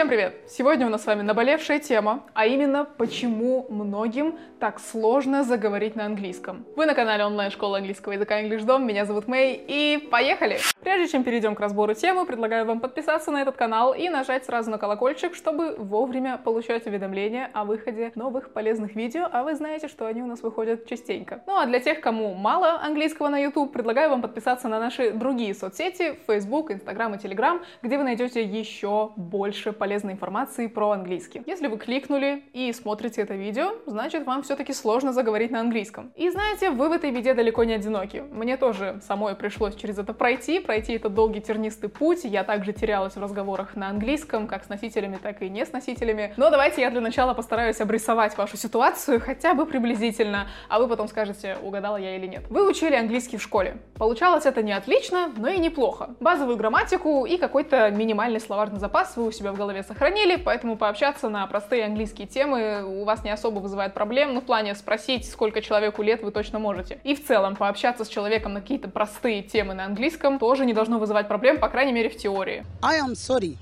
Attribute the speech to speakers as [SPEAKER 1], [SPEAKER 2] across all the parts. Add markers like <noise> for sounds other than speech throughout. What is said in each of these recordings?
[SPEAKER 1] Всем привет! Сегодня у нас с вами наболевшая тема, а именно, почему многим так сложно заговорить на английском. Вы на канале онлайн-школы английского языка EnglishDom, меня зовут Мэй, и поехали! Прежде чем перейдем к разбору темы, предлагаю вам подписаться на этот канал и нажать сразу на колокольчик, чтобы вовремя получать уведомления о выходе новых полезных видео, а вы знаете, что они у нас выходят частенько. Ну а для тех, кому мало английского на YouTube, предлагаю вам подписаться на наши другие соцсети, Facebook, Instagram и Telegram, где вы найдете еще больше полезной информации про английский. Если вы кликнули и смотрите это видео, значит вам все-таки сложно заговорить на английском. И знаете, вы в этой беде далеко не одиноки. Мне тоже самой пришлось через это пройти, пройти этот долгий тернистый путь. Я также терялась в разговорах на английском, как с носителями, так и не с носителями. Но давайте я для начала постараюсь обрисовать вашу ситуацию хотя бы приблизительно, а вы потом скажете, угадала я или нет. Вы учили английский в школе. Получалось это не отлично, но и неплохо. Базовую грамматику и какой-то минимальный словарный запас вы у себя в голове сохранили, поэтому пообщаться на простые английские темы у вас не особо вызывает проблем, ну в плане спросить, сколько человеку лет вы точно можете. И в целом пообщаться с человеком на какие-то простые темы на английском тоже не должно вызывать проблем, по крайней мере, в теории.
[SPEAKER 2] I am sorry.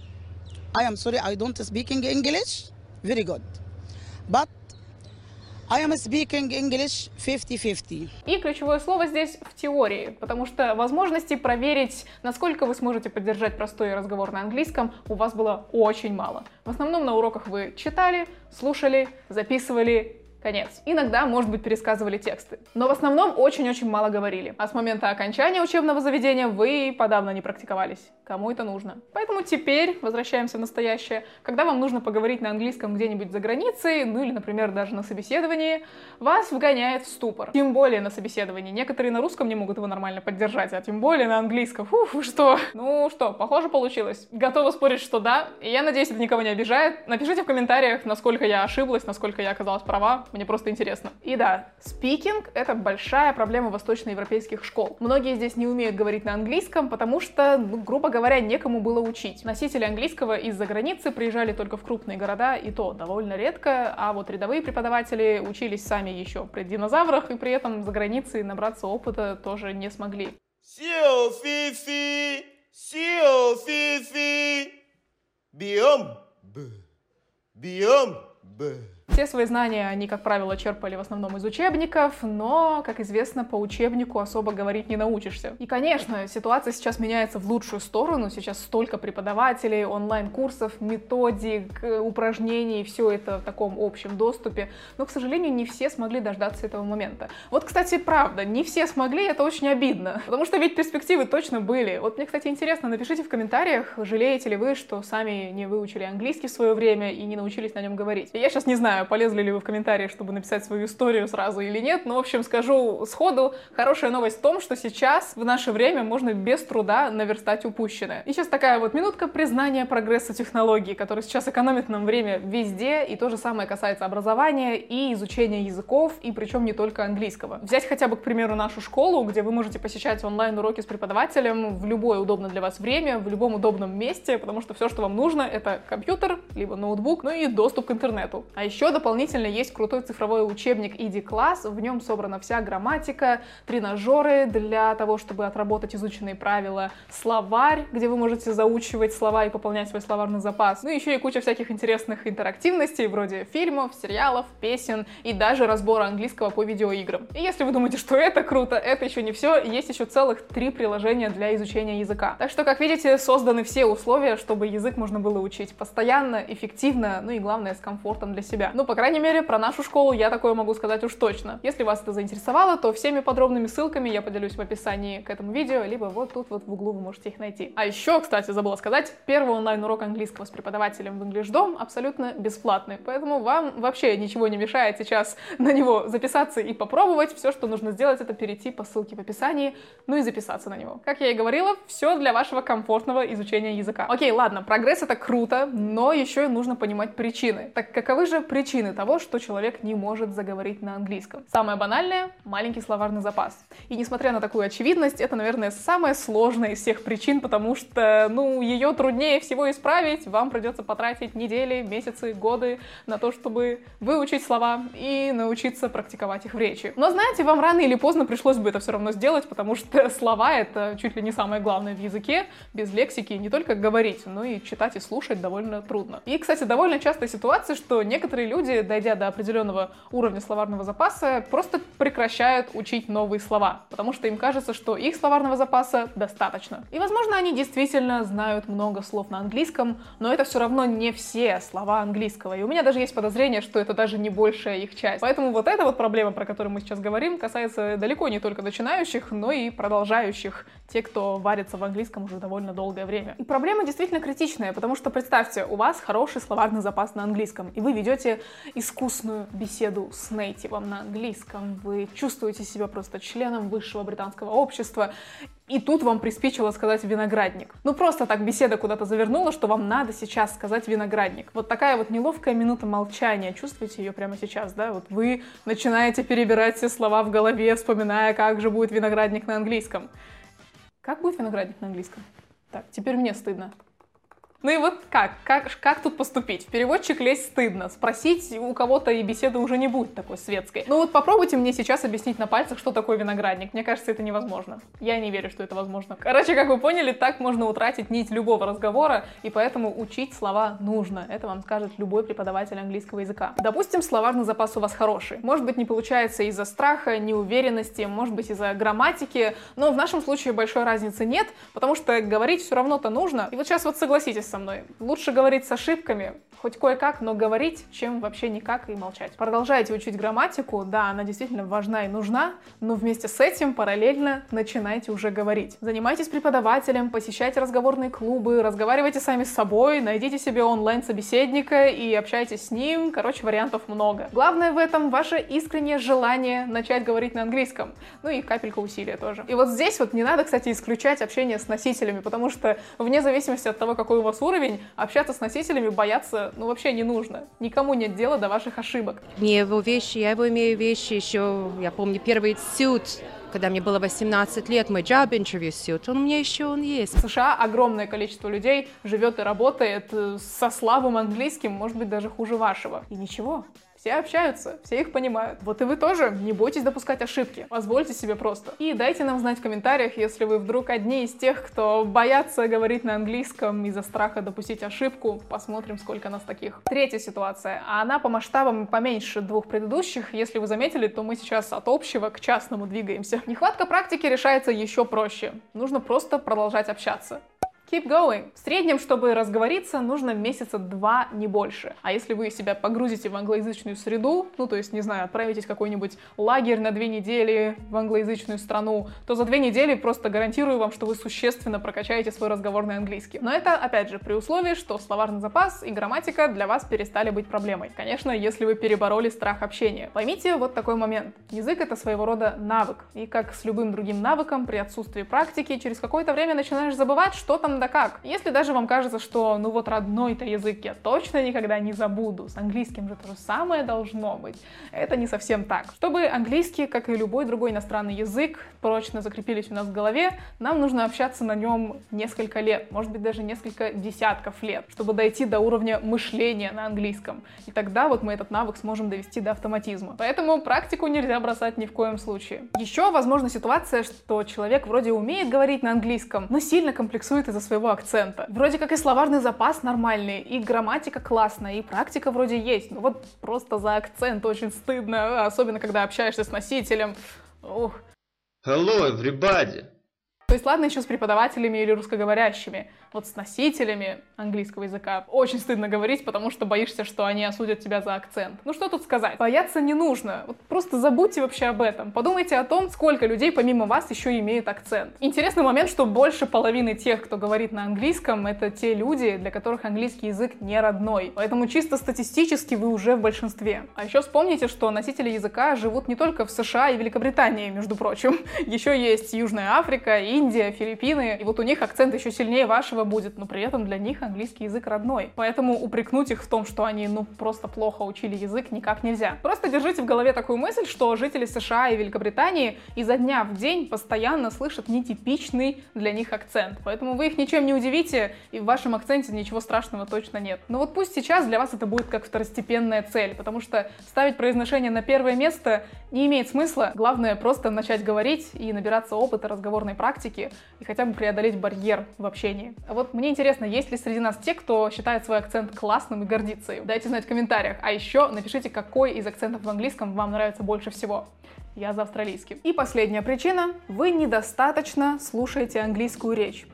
[SPEAKER 2] I am sorry I don't speak English. Very good. But I am speaking English 50-50.
[SPEAKER 1] И ключевое слово здесь в теории, потому что возможности проверить, насколько вы сможете поддержать простой разговор на английском, у вас было очень мало. В основном на уроках вы читали, слушали, записывали Конец. Иногда, может быть, пересказывали тексты. Но в основном очень-очень мало говорили. А с момента окончания учебного заведения вы подавно не практиковались. Кому это нужно? Поэтому теперь возвращаемся в настоящее. Когда вам нужно поговорить на английском где-нибудь за границей, ну или, например, даже на собеседовании, вас вгоняет в ступор. Тем более на собеседовании. Некоторые на русском не могут его нормально поддержать, а тем более на английском. Вы что? Ну что, похоже получилось. Готова спорить, что да. И я надеюсь, это никого не обижает. Напишите в комментариях, насколько я ошиблась, насколько я оказалась права. Мне просто интересно. И да, спикинг — это большая проблема восточноевропейских школ. Многие здесь не умеют говорить на английском, потому что, ну, грубо говоря, некому было учить. Носители английского из-за границы приезжали только в крупные города, и то довольно редко, а вот рядовые преподаватели учились сами еще при динозаврах, и при этом за границей набраться опыта тоже не смогли. Фи, сио, Все свои знания они, как правило, черпали в основном из учебников, но, как известно, по учебнику особо говорить не научишься. И, конечно, ситуация сейчас меняется в лучшую сторону. Сейчас столько преподавателей, онлайн-курсов, методик, упражнений, все это в таком общем доступе. Но, к сожалению, не все смогли дождаться этого момента. Вот, кстати, правда, не все смогли, это очень обидно. Потому что ведь перспективы точно были. Вот мне, кстати, интересно, напишите в комментариях, жалеете ли вы, что сами не выучили английский в свое время и не научились на нем говорить. Я сейчас не знаю, знаю, полезли ли вы в комментарии, чтобы написать свою историю сразу или нет, но, в общем, скажу сходу, хорошая новость в том, что сейчас, в наше время, можно без труда наверстать упущенное. И сейчас такая вот минутка признания прогресса технологий, который сейчас экономит нам время везде, и то же самое касается образования и изучения языков, и причем не только английского. Взять хотя бы, к примеру, нашу школу, где вы можете посещать онлайн-уроки с преподавателем в любое удобное для вас время, в любом удобном месте, потому что все, что вам нужно, это компьютер, либо ноутбук, ну и доступ к интернету. А еще дополнительно есть крутой цифровой учебник ID класс. В нем собрана вся грамматика, тренажеры для того, чтобы отработать изученные правила, словарь, где вы можете заучивать слова и пополнять свой словарный запас. Ну и еще и куча всяких интересных интерактивностей, вроде фильмов, сериалов, песен и даже разбора английского по видеоиграм. И если вы думаете, что это круто, это еще не все, есть еще целых три приложения для изучения языка. Так что, как видите, созданы все условия, чтобы язык можно было учить постоянно, эффективно, ну и главное, с комфортом для себя. Ну, по крайней мере, про нашу школу я такое могу сказать уж точно. Если вас это заинтересовало, то всеми подробными ссылками я поделюсь в описании к этому видео, либо вот тут вот в углу вы можете их найти. А еще, кстати, забыла сказать, первый онлайн-урок английского с преподавателем в EnglishDom абсолютно бесплатный, поэтому вам вообще ничего не мешает сейчас на него записаться и попробовать. Все, что нужно сделать, это перейти по ссылке в описании, ну и записаться на него. Как я и говорила, все для вашего комфортного изучения языка. Окей, ладно, прогресс это круто, но еще и нужно понимать причины. Так каковы же причины причины того, что человек не может заговорить на английском. Самое банальное — маленький словарный запас. И несмотря на такую очевидность, это, наверное, самая сложная из всех причин, потому что, ну, ее труднее всего исправить. Вам придется потратить недели, месяцы, годы на то, чтобы выучить слова и научиться практиковать их в речи. Но знаете, вам рано или поздно пришлось бы это все равно сделать, потому что <laughs> слова — это чуть ли не самое главное в языке. Без лексики не только говорить, но и читать и слушать довольно трудно. И, кстати, довольно частая ситуация, что некоторые люди, дойдя до определенного уровня словарного запаса, просто прекращают учить новые слова, потому что им кажется, что их словарного запаса достаточно. И, возможно, они действительно знают много слов на английском, но это все равно не все слова английского. И у меня даже есть подозрение, что это даже не большая их часть. Поэтому вот эта вот проблема, про которую мы сейчас говорим, касается далеко не только начинающих, но и продолжающих, те, кто варится в английском уже довольно долгое время. И проблема действительно критичная, потому что представьте, у вас хороший словарный запас на английском, и вы ведете искусную беседу с нейтивом на английском, вы чувствуете себя просто членом высшего британского общества, и тут вам приспичило сказать виноградник. Ну просто так беседа куда-то завернула, что вам надо сейчас сказать виноградник. Вот такая вот неловкая минута молчания. Чувствуете ее прямо сейчас, да? Вот вы начинаете перебирать все слова в голове, вспоминая, как же будет виноградник на английском. Как будет виноградник на английском? Так, теперь мне стыдно. Ну и вот как? как? Как тут поступить? В переводчик лезть стыдно. Спросить у кого-то и беседы уже не будет такой светской. Ну вот попробуйте мне сейчас объяснить на пальцах, что такое виноградник. Мне кажется, это невозможно. Я не верю, что это возможно. Короче, как вы поняли, так можно утратить нить любого разговора, и поэтому учить слова нужно. Это вам скажет любой преподаватель английского языка. Допустим, словарный запас у вас хороший. Может быть, не получается из-за страха, неуверенности, может быть, из-за грамматики, но в нашем случае большой разницы нет, потому что говорить все равно-то нужно. И вот сейчас вот согласитесь со мной. Лучше говорить с ошибками, хоть кое-как, но говорить, чем вообще никак и молчать. Продолжайте учить грамматику, да, она действительно важна и нужна, но вместе с этим параллельно начинайте уже говорить. Занимайтесь преподавателем, посещайте разговорные клубы, разговаривайте сами с собой, найдите себе онлайн-собеседника и общайтесь с ним. Короче, вариантов много. Главное в этом ваше искреннее желание начать говорить на английском. Ну и капелька усилия тоже. И вот здесь вот не надо, кстати, исключать общение с носителями, потому что вне зависимости от того, какой у вас уровень, общаться с носителями бояться ну вообще не нужно. Никому нет дела до ваших ошибок.
[SPEAKER 3] Мне его вещи, я его имею вещи еще, я помню, первый сют когда мне было 18 лет, мой job interview suit, он у меня еще он есть.
[SPEAKER 1] В США огромное количество людей живет и работает э, со слабым английским, может быть, даже хуже вашего. И ничего, все общаются, все их понимают. Вот и вы тоже не бойтесь допускать ошибки. Позвольте себе просто. И дайте нам знать в комментариях, если вы вдруг одни из тех, кто боятся говорить на английском из-за страха допустить ошибку. Посмотрим, сколько нас таких. Третья ситуация. А она по масштабам поменьше двух предыдущих. Если вы заметили, то мы сейчас от общего к частному двигаемся. Нехватка практики решается еще проще. Нужно просто продолжать общаться. Keep going. В среднем, чтобы разговориться, нужно месяца два, не больше. А если вы себя погрузите в англоязычную среду, ну, то есть, не знаю, отправитесь в какой-нибудь лагерь на две недели в англоязычную страну, то за две недели просто гарантирую вам, что вы существенно прокачаете свой разговорный английский. Но это, опять же, при условии, что словарный запас и грамматика для вас перестали быть проблемой. Конечно, если вы перебороли страх общения. Поймите вот такой момент. Язык — это своего рода навык. И как с любым другим навыком, при отсутствии практики, через какое-то время начинаешь забывать, что там да как. Если даже вам кажется, что ну вот родной-то язык я точно никогда не забуду, с английским же то же самое должно быть, это не совсем так. Чтобы английский, как и любой другой иностранный язык, прочно закрепились у нас в голове, нам нужно общаться на нем несколько лет, может быть даже несколько десятков лет, чтобы дойти до уровня мышления на английском. И тогда вот мы этот навык сможем довести до автоматизма. Поэтому практику нельзя бросать ни в коем случае. Еще возможна ситуация, что человек вроде умеет говорить на английском, но сильно комплексует из-за своего акцента. Вроде как и словарный запас нормальный, и грамматика классная, и практика вроде есть. Но вот просто за акцент очень стыдно, особенно когда общаешься с носителем. Ух.
[SPEAKER 4] Hello, everybody!
[SPEAKER 1] То есть ладно еще с преподавателями или русскоговорящими, вот с носителями английского языка очень стыдно говорить, потому что боишься, что они осудят тебя за акцент. Ну что тут сказать? Бояться не нужно. Вот просто забудьте вообще об этом. Подумайте о том, сколько людей помимо вас еще имеют акцент. Интересный момент, что больше половины тех, кто говорит на английском, это те люди, для которых английский язык не родной. Поэтому чисто статистически вы уже в большинстве. А еще вспомните, что носители языка живут не только в США и Великобритании, между прочим. <laughs> Еще есть Южная Африка, Индия, Филиппины. И вот у них акцент еще сильнее вашего будет, но при этом для них английский язык родной. Поэтому упрекнуть их в том, что они, ну, просто плохо учили язык, никак нельзя. Просто держите в голове такую мысль, что жители США и Великобритании изо дня в день постоянно слышат нетипичный для них акцент. Поэтому вы их ничем не удивите, и в вашем акценте ничего страшного точно нет. Но вот пусть сейчас для вас это будет как второстепенная цель, потому что ставить произношение на первое место не имеет смысла. Главное просто начать говорить и набираться опыта разговорной практики и хотя бы преодолеть барьер в общении. А вот мне интересно, есть ли среди нас те, кто считает свой акцент классным и гордится им? Дайте знать в комментариях. А еще напишите, какой из акцентов в английском вам нравится больше всего. Я за австралийский. И последняя причина. Вы недостаточно слушаете английскую речь.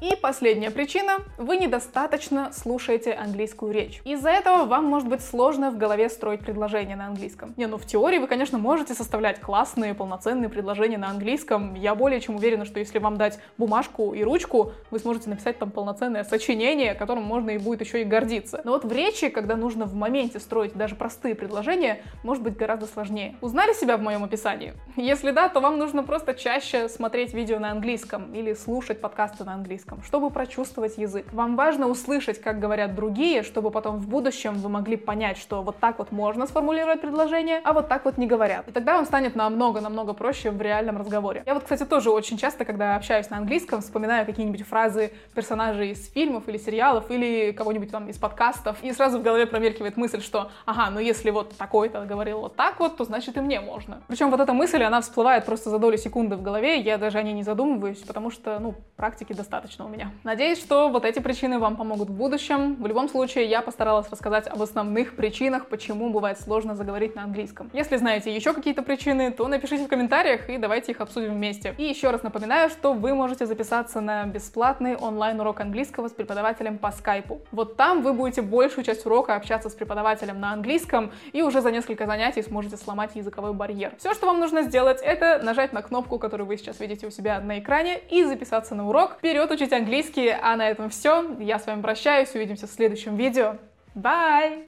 [SPEAKER 1] И последняя причина – вы недостаточно слушаете английскую речь. Из-за этого вам может быть сложно в голове строить предложения на английском. Не, ну в теории вы, конечно, можете составлять классные, полноценные предложения на английском. Я более чем уверена, что если вам дать бумажку и ручку, вы сможете написать там полноценное сочинение, которым можно и будет еще и гордиться. Но вот в речи, когда нужно в моменте строить даже простые предложения, может быть гораздо сложнее. Узнали себя в моем описании? Если да, то вам нужно просто чаще смотреть видео на английском или слушать подкасты на английском английском, чтобы прочувствовать язык. Вам важно услышать, как говорят другие, чтобы потом в будущем вы могли понять, что вот так вот можно сформулировать предложение, а вот так вот не говорят. И тогда вам станет намного-намного проще в реальном разговоре. Я вот, кстати, тоже очень часто, когда общаюсь на английском, вспоминаю какие-нибудь фразы персонажей из фильмов или сериалов, или кого-нибудь там из подкастов, и сразу в голове промелькивает мысль, что, ага, ну если вот такой-то говорил вот так вот, то значит и мне можно. Причем вот эта мысль, она всплывает просто за долю секунды в голове, я даже о ней не задумываюсь, потому что, ну, практики достаточно у меня. Надеюсь, что вот эти причины вам помогут в будущем. В любом случае, я постаралась рассказать об основных причинах, почему бывает сложно заговорить на английском. Если знаете еще какие-то причины, то напишите в комментариях и давайте их обсудим вместе. И еще раз напоминаю, что вы можете записаться на бесплатный онлайн-урок английского с преподавателем по скайпу. Вот там вы будете большую часть урока общаться с преподавателем на английском и уже за несколько занятий сможете сломать языковой барьер. Все, что вам нужно сделать, это нажать на кнопку, которую вы сейчас видите у себя на экране и записаться на урок. Вперед учить английский, а на этом все. Я с вами прощаюсь, увидимся в следующем видео. Bye!